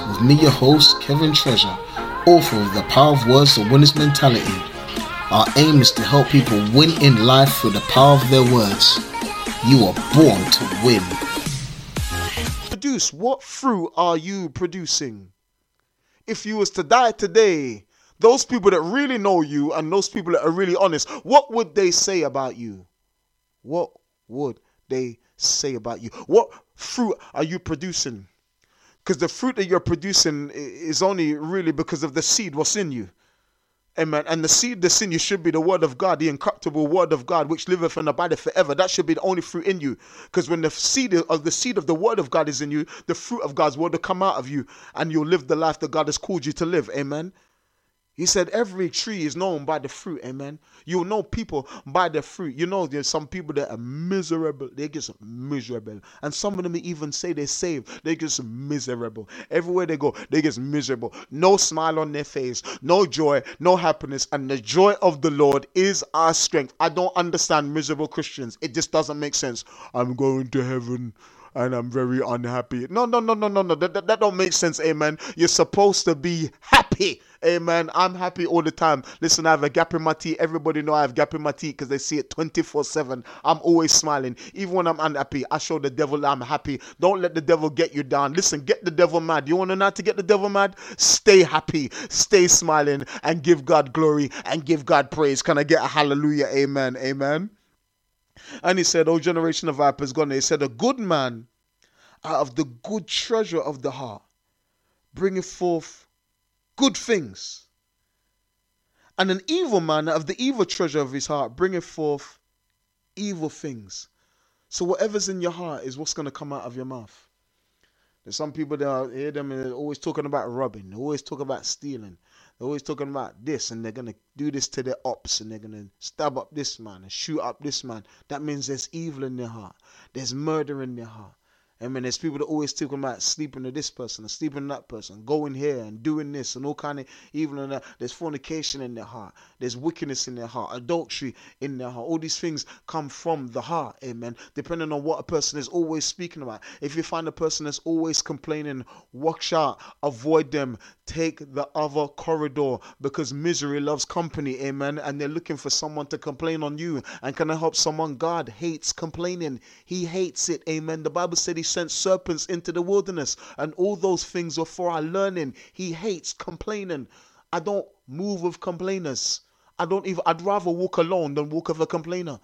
With me, your host, Kevin Treasure, author of The Power of Words, The Winner's Mentality. Our aim is to help people win in life through the power of their words. You are born to win. Produce. What fruit are you producing? If you was to die today, those people that really know you and those people that are really honest, what would they say about you? What would they say about you? What fruit are you producing? Because the fruit that you're producing is only really because of the seed what's in you. Amen. And the seed that's in you should be the word of God, the incorruptible word of God, which liveth and abideth forever. That should be the only fruit in you. Because when the seed of the seed of the word of God is in you, the fruit of God's word will come out of you, and you'll live the life that God has called you to live. Amen. He said, Every tree is known by the fruit. Amen. You'll know people by their fruit. You know, there's some people that are miserable. They just miserable. And some of them even say they're saved. They just miserable. Everywhere they go, they just miserable. No smile on their face, no joy, no happiness. And the joy of the Lord is our strength. I don't understand miserable Christians. It just doesn't make sense. I'm going to heaven and I'm very unhappy. No, no, no, no, no, no. That, that, that don't make sense, amen. You're supposed to be happy. Amen. I'm happy all the time. Listen, I have a gap in my teeth. Everybody know I have gap in my teeth because they see it 24-7. I'm always smiling. Even when I'm unhappy, I show the devil I'm happy. Don't let the devil get you down. Listen, get the devil mad. You want to know to get the devil mad? Stay happy. Stay smiling and give God glory and give God praise. Can I get a hallelujah? Amen. Amen. And he said, O generation of vipers, gone. He said, A good man out of the good treasure of the heart bringeth forth good things. And an evil man out of the evil treasure of his heart bringeth forth evil things. So whatever's in your heart is what's going to come out of your mouth. There's some people that I hear them and they're always talking about robbing, they're always talking about stealing, they're always talking about this, and they're gonna do this to their ops, and they're gonna stab up this man and shoot up this man. That means there's evil in their heart. There's murder in their heart. I mean, there's people that always talking about sleeping with this person sleeping with that person, going here and doing this and all kind of evil that. There's fornication in their heart. There's wickedness in their heart, adultery in their heart. All these things come from the heart, amen. Depending on what a person is always speaking about. If you find a person that's always complaining, watch out, avoid them, take the other corridor because misery loves company, amen. And they're looking for someone to complain on you. And can I help someone? God hates complaining, He hates it, amen. The Bible said He sent serpents into the wilderness, and all those things were for our learning. He hates complaining. I don't move with complainers. I don't even. I'd rather walk alone than walk with a complainer.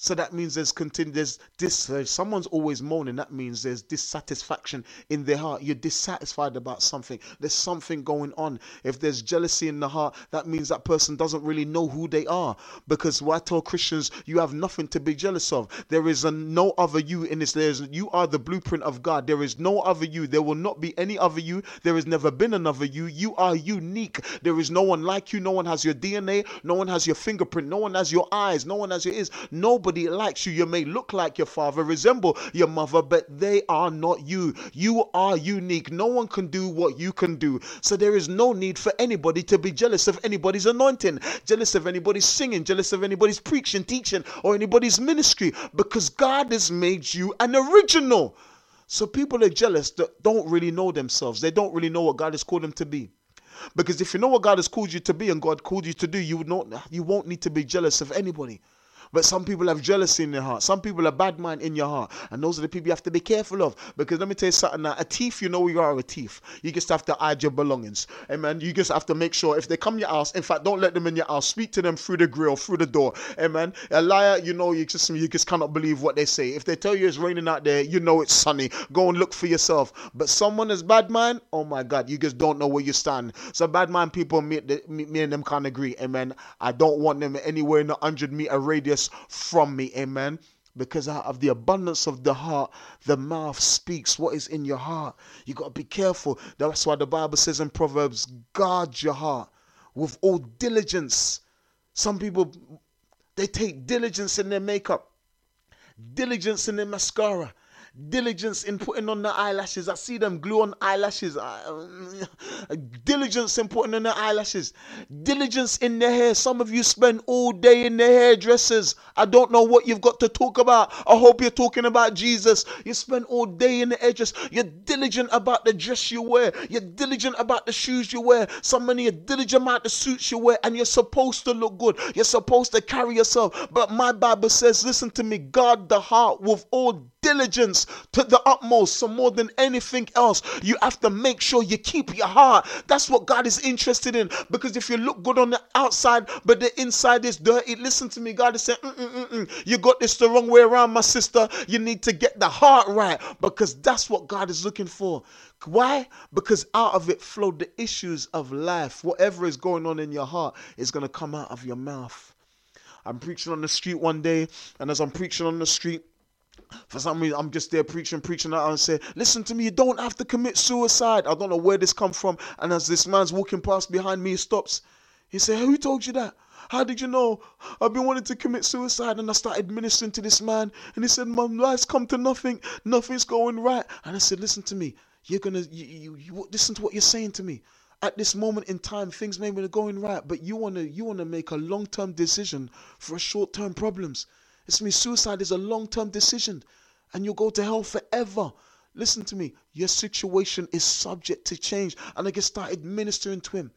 So that means there's continu- there's this uh, someone's always moaning. That means there's dissatisfaction in their heart. You're dissatisfied about something. There's something going on. If there's jealousy in the heart, that means that person doesn't really know who they are. Because I tell Christians, you have nothing to be jealous of. There is a no other you in this. There's you are the blueprint of God. There is no other you. There will not be any other you. There has never been another you. You are unique. There is no one like you. No one has your DNA. No one has your fingerprint. No one has your eyes. No one has your ears. Nobody Nobody likes you. You may look like your father, resemble your mother, but they are not you. You are unique. No one can do what you can do. So there is no need for anybody to be jealous of anybody's anointing, jealous of anybody's singing, jealous of anybody's preaching, teaching, or anybody's ministry, because God has made you an original. So people are jealous that don't really know themselves. They don't really know what God has called them to be. Because if you know what God has called you to be and God called you to do, you would not you won't need to be jealous of anybody. But some people have jealousy in their heart. Some people are bad mind in your heart. And those are the people you have to be careful of. Because let me tell you something now. A thief, you know you are a thief. You just have to hide your belongings. Amen. You just have to make sure if they come your house, in fact, don't let them in your house. Speak to them through the grill, through the door. Amen. A liar, you know, you just you just cannot believe what they say. If they tell you it's raining out there, you know it's sunny. Go and look for yourself. But someone is bad mind, oh my God, you just don't know where you stand. So bad mind people, me, me, me and them can't agree. Amen. I don't want them anywhere in a hundred meter radius from me. Amen. Because out of the abundance of the heart, the mouth speaks what is in your heart. You got to be careful. That's why the Bible says in Proverbs, guard your heart with all diligence. Some people, they take diligence in their makeup, diligence in their mascara, diligence in putting on the eyelashes. I see them glue on eyelashes. Uh, diligence in putting on the eyelashes. Diligence in the hair. Some of you spend all day in the hairdressers. I don't know what you've got to talk about. I hope you're talking about Jesus. You spend all day in the hairdress. You're diligent about the dress you wear. You're diligent about the shoes you wear. Some many are diligent about the suits you wear, and you're supposed to look good. You're supposed to carry yourself. But my Bible says, listen to me, guard the heart with all diligence to the utmost. So, more than anything else, you have to make sure you keep your heart. That's what God is interested in. Because if you look good on the outside, but the inside is dirty, listen to me. God is saying, Mm-mm-mm-mm. You got this the wrong way around, my sister. You need to get the heart right because that's what God is looking for. Why? Because out of it flow the issues of life. Whatever is going on in your heart is going to come out of your mouth. I'm preaching on the street one day, and as I'm preaching on the street, for some reason, I'm just there preaching, preaching out and say, listen to me, you don't have to commit suicide. I don't know where this come from. And as this man's walking past behind me, he stops. He said, who told you that? How did you know? I've been wanting to commit suicide and I started ministering to this man. And he said, My life's come to nothing. Nothing's going right. And I said, Listen to me. You're to, you, you, you, listen to what you're saying to me. At this moment in time, things may be going right, but you want to, you want to make a long term decision for short term problems. It's me, suicide is a long term decision and you'll go to hell forever. Listen to me, your situation is subject to change. And I just started ministering to him.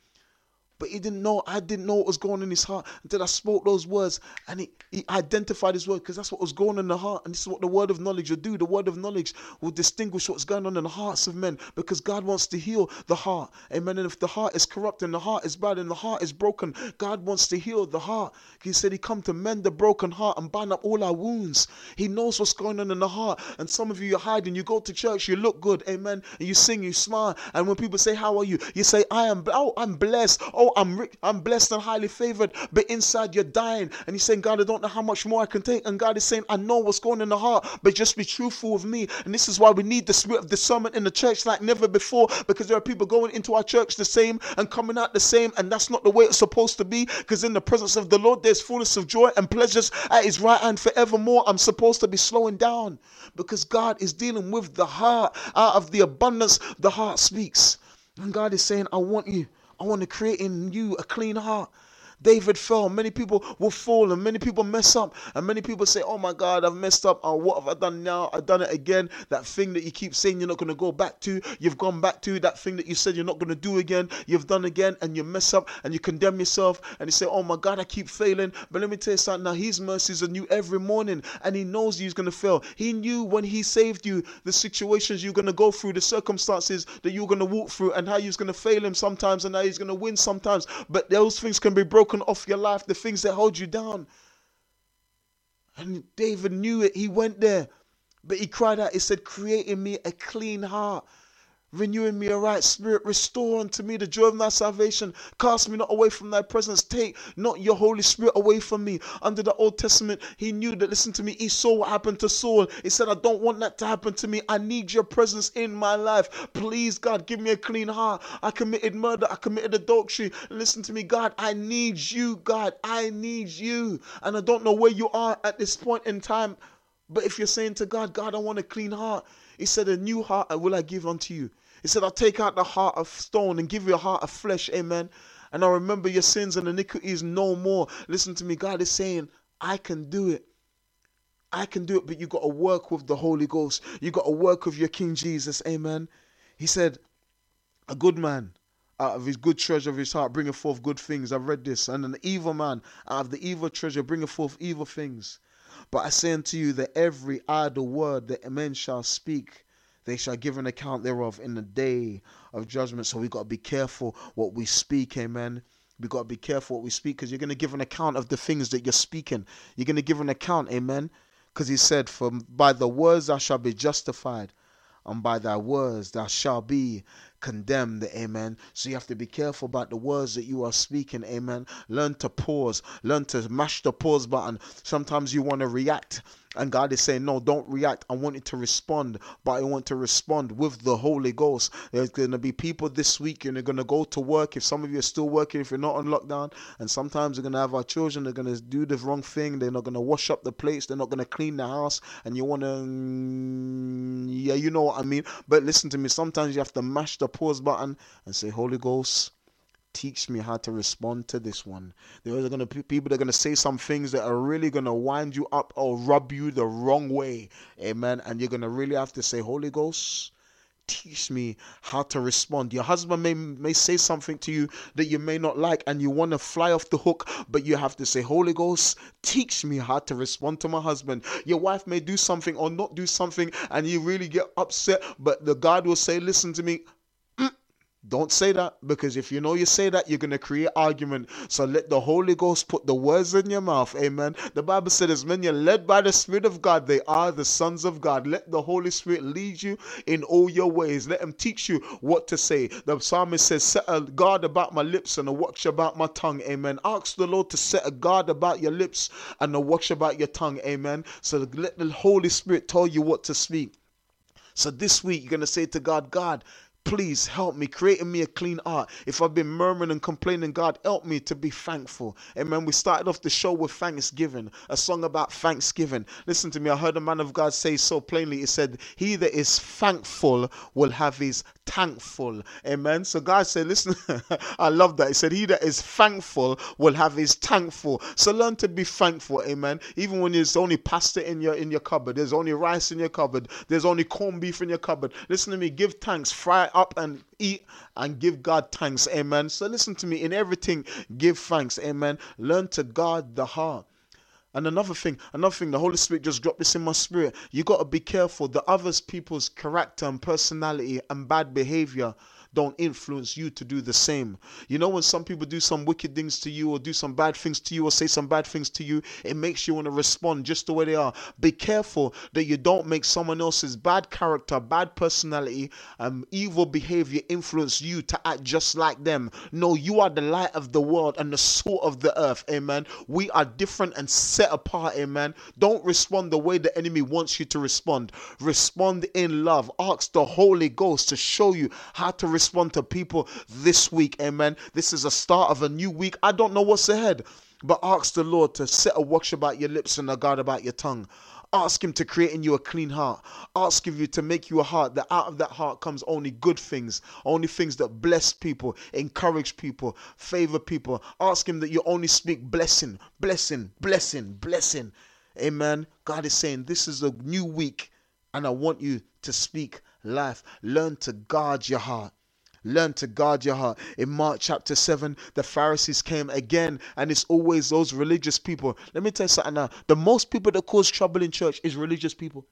But he didn't know, I didn't know what was going on in his heart until I spoke those words and he, he identified his word because that's what was going on in the heart. And this is what the word of knowledge will do. The word of knowledge will distinguish what's going on in the hearts of men because God wants to heal the heart. Amen. And if the heart is corrupt and the heart is bad and the heart is broken, God wants to heal the heart. He said he come to mend the broken heart and bind up all our wounds. He knows what's going on in the heart. And some of you, you're hiding. You go to church, you look good. Amen. And you sing, you smile. And when people say, how are you? You say, I am, oh, I'm blessed. Oh, I'm rich, I'm blessed and highly favored, but inside you're dying. And you're saying, God, I don't know how much more I can take. And God is saying, I know what's going in the heart, but just be truthful with me. And this is why we need the spirit of discernment in the church like never before, because there are people going into our church the same and coming out the same, and that's not the way it's supposed to be. Because in the presence of the Lord, there's fullness of joy and pleasures at his right hand forevermore. I'm supposed to be slowing down because God is dealing with the heart. Out of the abundance, the heart speaks. And God is saying, I want you. I want to create in you a clean heart. David fell. Many people will fall and many people mess up. And many people say, Oh my God, I've messed up. Oh, what have I done now? I've done it again. That thing that you keep saying you're not going to go back to, you've gone back to. That thing that you said you're not going to do again, you've done again. And you mess up and you condemn yourself. And you say, Oh my God, I keep failing. But let me tell you something now. His mercies are new every morning. And He knows you're going to fail. He knew when He saved you the situations you're going to go through, the circumstances that you're going to walk through, and how you're going to fail Him sometimes and how He's going to win sometimes. But those things can be broken broken off your life, the things that hold you down. And David knew it. He went there. But he cried out, he said, Create in me a clean heart renewing me a right spirit. Restore unto me the joy of thy salvation. Cast me not away from thy presence. Take not your Holy Spirit away from me. Under the Old Testament, he knew that, listen to me, he saw what happened to Saul. He said, I don't want that to happen to me. I need your presence in my life. Please, God, give me a clean heart. I committed murder. I committed adultery. Listen to me, God, I need you, God. I need you. And I don't know where you are at this point in time. But if you're saying to God, God, I want a clean heart, He said, A new heart will I give unto you. He said, I'll take out the heart of stone and give you a heart of flesh. Amen. And I'll remember your sins and iniquities no more. Listen to me. God is saying, I can do it. I can do it, but you got to work with the Holy Ghost. You got to work with your King Jesus. Amen. He said, A good man out of his good treasure of his heart bringeth forth good things. I've read this. And an evil man out of the evil treasure bringeth forth evil things. But I say unto you that every idle word that men shall speak, they shall give an account thereof in the day of judgment. So we got to be careful what we speak, amen. We got to be careful what we speak because you're going to give an account of the things that you're speaking. You're going to give an account, amen. Because he said, For by the words thou shalt be justified, and by thy words thou shalt be condemned. Amen. So you have to be careful about the words that you are speaking. Amen. Learn to pause. Learn to mash the pause button. Sometimes you want to react and God is saying, No, don't react. I want you to respond, but I want to respond with the Holy Ghost. There's going to be people this week, and they're going to go to work. If some of you are still working, if you're not on lockdown, and sometimes we're going to have our children, they're going to do the wrong thing. They're not going to wash up the plates. They're not going to clean the house. And you want to, mm, yeah, you know what I mean. But listen to me. Sometimes you have to mash the pause button and say, Holy Ghost, teach me how to respond to this one. There's gonna be people that are gonna say some things that are really gonna wind you up or rub you the wrong way. Amen. And you're gonna really have to say, Holy Ghost, teach me how to respond. Your husband may may say something to you that you may not like and you want to fly off the hook, but you have to say, Holy Ghost, teach me how to respond to my husband. Your wife may do something or not do something and you really get upset, but the God will say, Listen to me, don't say that because if you know you say that, you're going to create argument. So let the Holy Ghost put the words in your mouth. Amen. The Bible says, when you're led by the Spirit of God, they are the sons of God. Let the Holy Spirit lead you in all your ways. Let Him teach you what to say. The psalmist says, Set a guard about my lips and a watch about my tongue. Amen. Ask the Lord to set a guard about your lips and a watch about your tongue. Amen. So let the Holy Spirit tell you what to speak. So this week, you're going to say to God, God, Please help me, creating me a clean heart. If I've been murmuring and complaining, God, help me to be thankful. Amen. We started off the show with thanksgiving, a song about thanksgiving. Listen to me, I heard a man of God say so plainly. He said, He that is thankful will have his thankful. Amen. So God said, Listen, I love that. He said, He that is thankful will have his thankful. So learn to be thankful. Amen. Even when there's only pasta in your in your cupboard, there's only rice in your cupboard, there's only corned beef in your cupboard. Listen to me, give thanks, fry up and eat and give God thanks. Amen. So listen to me. In everything, give thanks. Amen. Learn to guard the heart. And another thing, another thing, the Holy Spirit just dropped this in my spirit. You got to be careful the others people's character and personality and bad behavior don't influence you to do the same. You know, when some people do some wicked things to you or do some bad things to you or say some bad things to you, it makes you want to respond just the way they are. Be careful that you don't make someone else's bad character, bad personality, um, evil behavior influence you to act just like them. No, you are the light of the world and the salt of the earth. Amen. We are different and set apart. Amen. Don't respond the way the enemy wants you to respond. Respond in love. Ask the Holy Ghost to show you how to respond respond to people this week. Amen. This is a start of a new week. I don't know what's ahead, but ask the Lord to set a watch about your lips and a guard about your tongue. Ask Him to create in you a clean heart. Ask Him to make you a heart that out of that heart comes only good things, only things that bless people, encourage people, favor people. Ask Him that you only speak blessing, blessing, blessing, blessing. Amen. God is saying this is a new week and I want you to speak life. Learn to guard your heart. Learn to guard your heart. In Mark chapter 7, the Pharisees came again, and it's always those religious people. Let me tell you something now. The most people that cause trouble in church is religious people.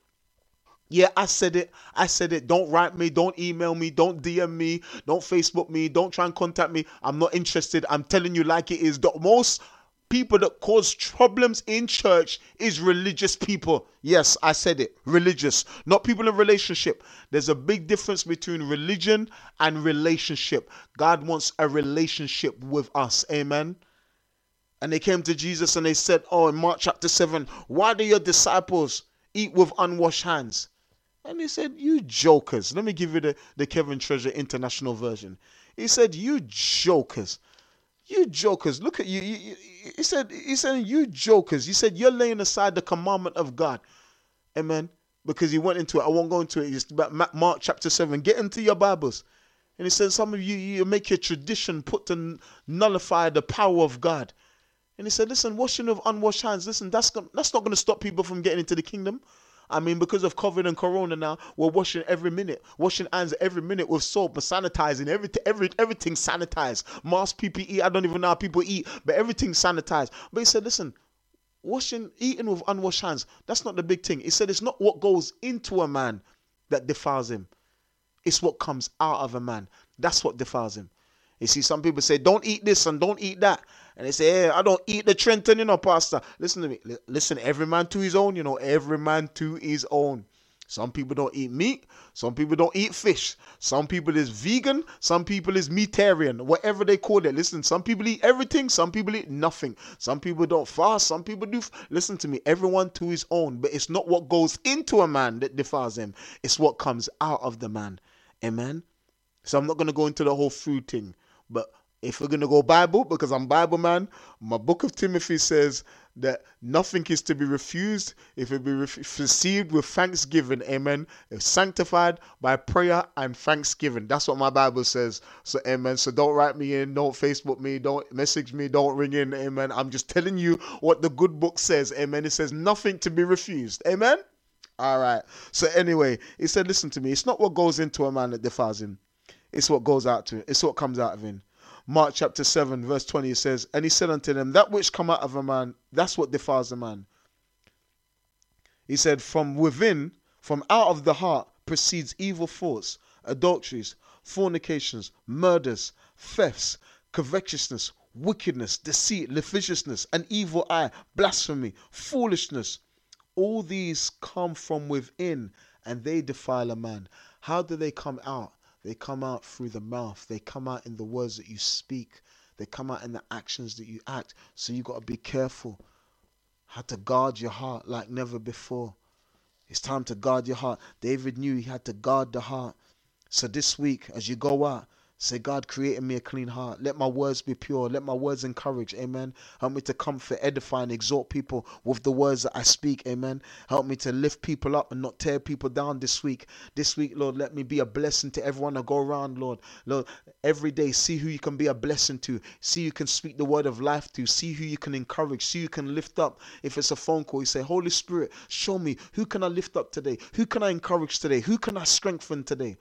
Yeah, I said it. I said it. Don't write me. Don't email me. Don't DM me. Don't Facebook me. Don't try and contact me. I'm not interested. I'm telling you like it is. The most people that cause problems in church is religious people. Yes, I said it. Religious, not people in relationship. There's a big difference between religion and relationship. God wants a relationship with us. Amen. And they came to Jesus and they said, Oh, in Mark chapter 7, why do your disciples eat with unwashed hands? And he said, You jokers. Let me give you the, the Kevin Treasure International version. He said, You jokers. You jokers, look at you. he said, he said, you jokers. He said, you're laying aside the commandment of God. Amen. Because he went into it. I won't go into it. It's Mark chapter 7. Get into your Bibles. And he said, some of you, you make your tradition put to nullify the power of God. And he said, listen, washing of unwashed hands, listen, that's, that's not going to stop people from getting into the kingdom. I mean, because of COVID and Corona now, we're washing every minute, washing hands every minute with soap and sanitizing. Every, every, everything sanitized. Mask, PPE, I don't even know how people eat, but everything sanitized. But he said, listen, washing, eating with unwashed hands, that's not the big thing. He said, it's not what goes into a man that defiles him, it's what comes out of a man. That's what defiles him. You see, some people say, don't eat this and don't eat that. And they say, hey, I don't eat the Trenton, you know, Pastor. Listen to me. Listen, every man to his own, you know, every man to his own. Some people don't eat meat. Some people don't eat fish. Some people is vegan. Some people is meatarian. Whatever they call it. Listen, some people eat everything. Some people eat nothing. Some people don't fast. Some people do. F- Listen to me. Everyone to his own. But it's not what goes into a man that defiles him. It's what comes out of the man. Amen. So I'm not gonna go into the whole food thing. But if we're gonna go Bible, because I'm Bible man, my book of Timothy says that nothing is to be refused if it be re- received with thanksgiving. Amen. It's sanctified by prayer and thanksgiving. That's what my Bible says. So, amen. So, don't write me in, don't Facebook me, don't message me, don't ring in. Amen. I'm just telling you what the good book says. Amen. It says nothing to be refused. Amen. All right. So, anyway, he said, listen to me. It's not what goes into a man that defiles him, it's what goes out to him, it's what comes out of him. Mark chapter 7, verse 20, it says, And he said unto them, That which come out of a man, that's what defiles a man. He said, From within, from out of the heart, proceeds evil thoughts, adulteries, fornications, murders, thefts, covetousness, wickedness, deceit, lasciviousness, an evil eye, blasphemy, foolishness. All these come from within and they defile a man. How do they come out? They come out through the mouth. They come out in the words that you speak. They come out in the actions that you act. So you got to be careful. Had to guard your heart like never before. It's time to guard your heart. David knew he had to guard the heart. So this week, as you go out, Say, God, create me a clean heart. Let my words be pure. Let my words encourage. Amen. Help me to comfort, edify, and exhort people with the words that I speak. Amen. Help me to lift people up and not tear people down this week. This week, Lord, let me be a blessing to everyone I go around, Lord. Lord, every day, see who you can be a blessing to. See you can speak the word of life to. See who you can encourage. See you can lift up. If it's a phone call, you say, Holy Spirit, show me who can I lift up today? Who can I encourage today? Who can I strengthen today?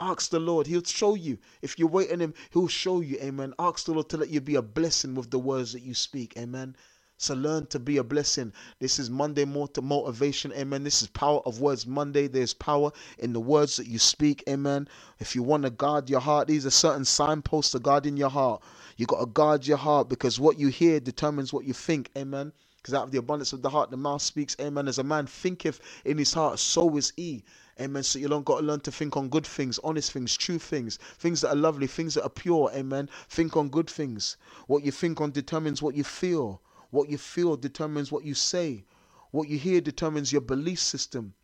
Ask the Lord. He'll show you. If you wait on Him, He'll show you. Amen. Ask the Lord to let you be a blessing with the words that you speak. Amen. So learn to be a blessing. This is Monday motivation. Amen. This is power of words Monday. There's power in the words that you speak. Amen. If you want to guard your heart, these are certain signposts to guard in your heart. You got to guard your heart because what you hear determines what you think. Amen. Because out of the abundance of the heart, the mouth speaks. Amen. As a man thinketh in his heart, so is he. Amen. So you don't got to learn to think on good things, honest things, true things, things that are lovely, things that are pure. Amen. Think on good things. What you think on determines what you feel. What you feel determines what you say. What you hear determines your belief system.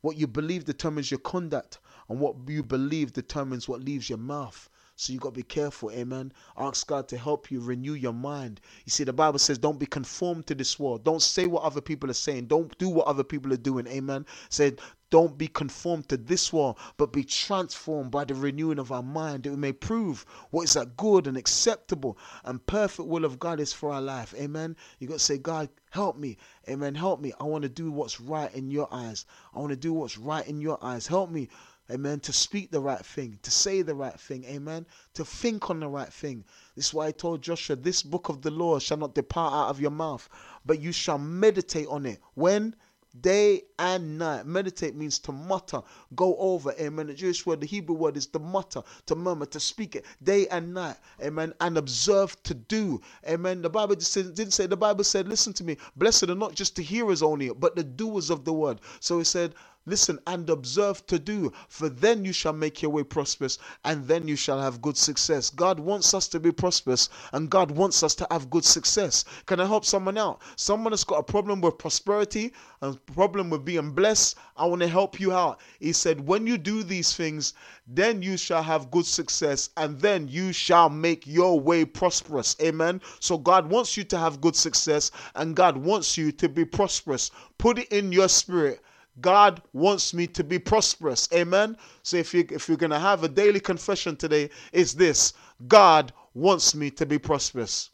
What you believe determines your conduct. And what you believe determines what leaves your mouth. So you got to be careful, amen. Ask God to help you renew your mind. You see, the Bible says, don't be conformed to this world. Don't say what other people are saying. Don't do what other people are doing, amen. Said, don't be conformed to this world, but be transformed by the renewing of our mind, that we may prove what is that good and acceptable and perfect will of God is for our life. Amen. You got to say, God, help me. Amen. Help me. I want to do what's right in your eyes. I want to do what's right in your eyes. Help me. Amen. To speak the right thing, to say the right thing. Amen. To think on the right thing. This is why I told Joshua, this book of the law shall not depart out of your mouth, but you shall meditate on it. When? day and night. Meditate means to mutter, go over. Amen. The Jewish word, the Hebrew word is to mutter, to murmur, to speak it day and night. Amen. And observe to do. Amen. The Bible didn't say, the Bible said, listen to me, blessed are not just the hearers only, but the doers of the word. So it said, Listen and observe to do, for then you shall make your way prosperous, and then you shall have good success. God wants us to be prosperous, and God wants us to have good success. Can I help someone out? Someone has got a problem with prosperity, and problem with being blessed. I want to help you out. He said, When you do these things, then you shall have good success, and then you shall make your way prosperous. Amen. So God wants you to have good success, and God wants you to be prosperous. Put it in your spirit. God wants me to be prosperous. Amen. So if you if you're gonna have a daily confession today, it's this: God wants me to be prosperous.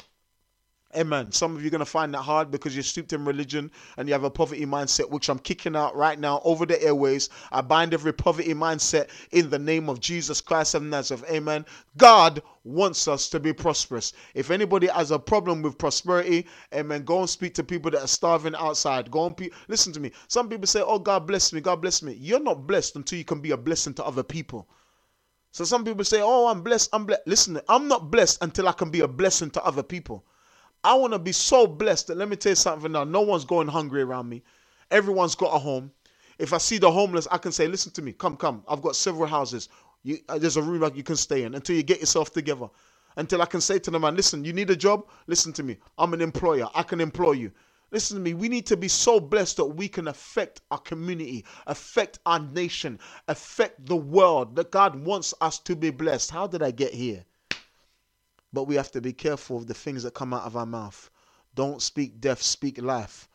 Amen. Some of you are going to find that hard because you're steeped in religion and you have a poverty mindset, which I'm kicking out right now over the airways. I bind every poverty mindset in the name of Jesus Christ of Nazareth. Amen. God wants us to be prosperous. If anybody has a problem with prosperity, amen, go and speak to people that are starving outside. Go and pe- listen to me. Some people say, Oh, God bless me, God bless me. You're not blessed until you can be a blessing to other people. So some people say, Oh, I'm blessed, I'm blessed. Listen, I'm not blessed until I can be a blessing to other people. I want to be so blessed that let me tell you something now. No one's going hungry around me. Everyone's got a home. If I see the homeless, I can say, listen to me, come, come. I've got several houses. You, uh, there's a room you can stay in until you get yourself together. Until I can say to the man, listen, you need a job? Listen to me. I'm an employer. I can employ you. Listen to me. We need to be so blessed that we can affect our community, affect our nation, affect the world. That God wants us to be blessed. How did I get here? But we have to be careful of the things that come out of our mouth. Don't speak death, speak life.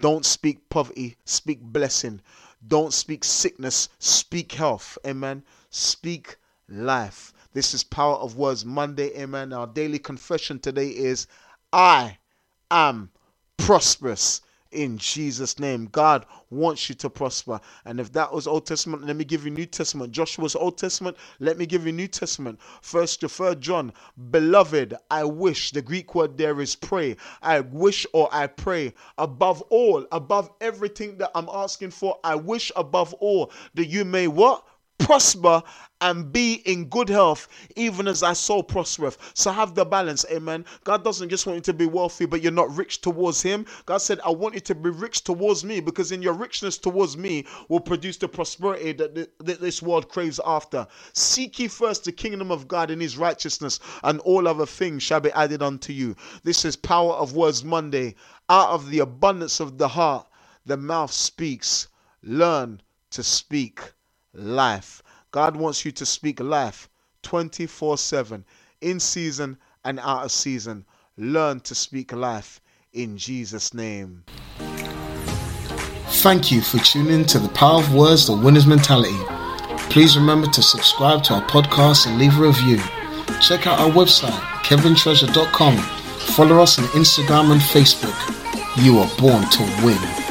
Don't speak poverty, speak blessing. Don't speak sickness, speak health. Amen. Speak life. This is Power of Words Monday. Amen. Our daily confession today is I am prosperous in Jesus' name. God wants you to prosper. And if that was Old Testament, let me give you New Testament. Joshua's Old Testament, let me give you New Testament. First to third John, beloved, I wish, the Greek word there is pray. I wish or I pray above all, above everything that I'm asking for, I wish above all that you may what? Prosper and be in good health, even as I so prospereth. So have the balance, amen. God doesn't just want you to be wealthy, but you're not rich towards Him. God said, I want you to be rich towards me, because in your richness towards me will produce the prosperity that, that this world craves after. Seek ye first the kingdom of God and His righteousness, and all other things shall be added unto you. This is Power of Words Monday. Out of the abundance of the heart, the mouth speaks. Learn to speak life. God wants you to speak life 24 7, in season and out of season. Learn to speak life in Jesus' name. Thank you for tuning to the Power of Words, the Winner's Mentality. Please remember to subscribe to our podcast and leave a review. Check out our website, kevintreasure.com. Follow us on Instagram and Facebook. You are born to win.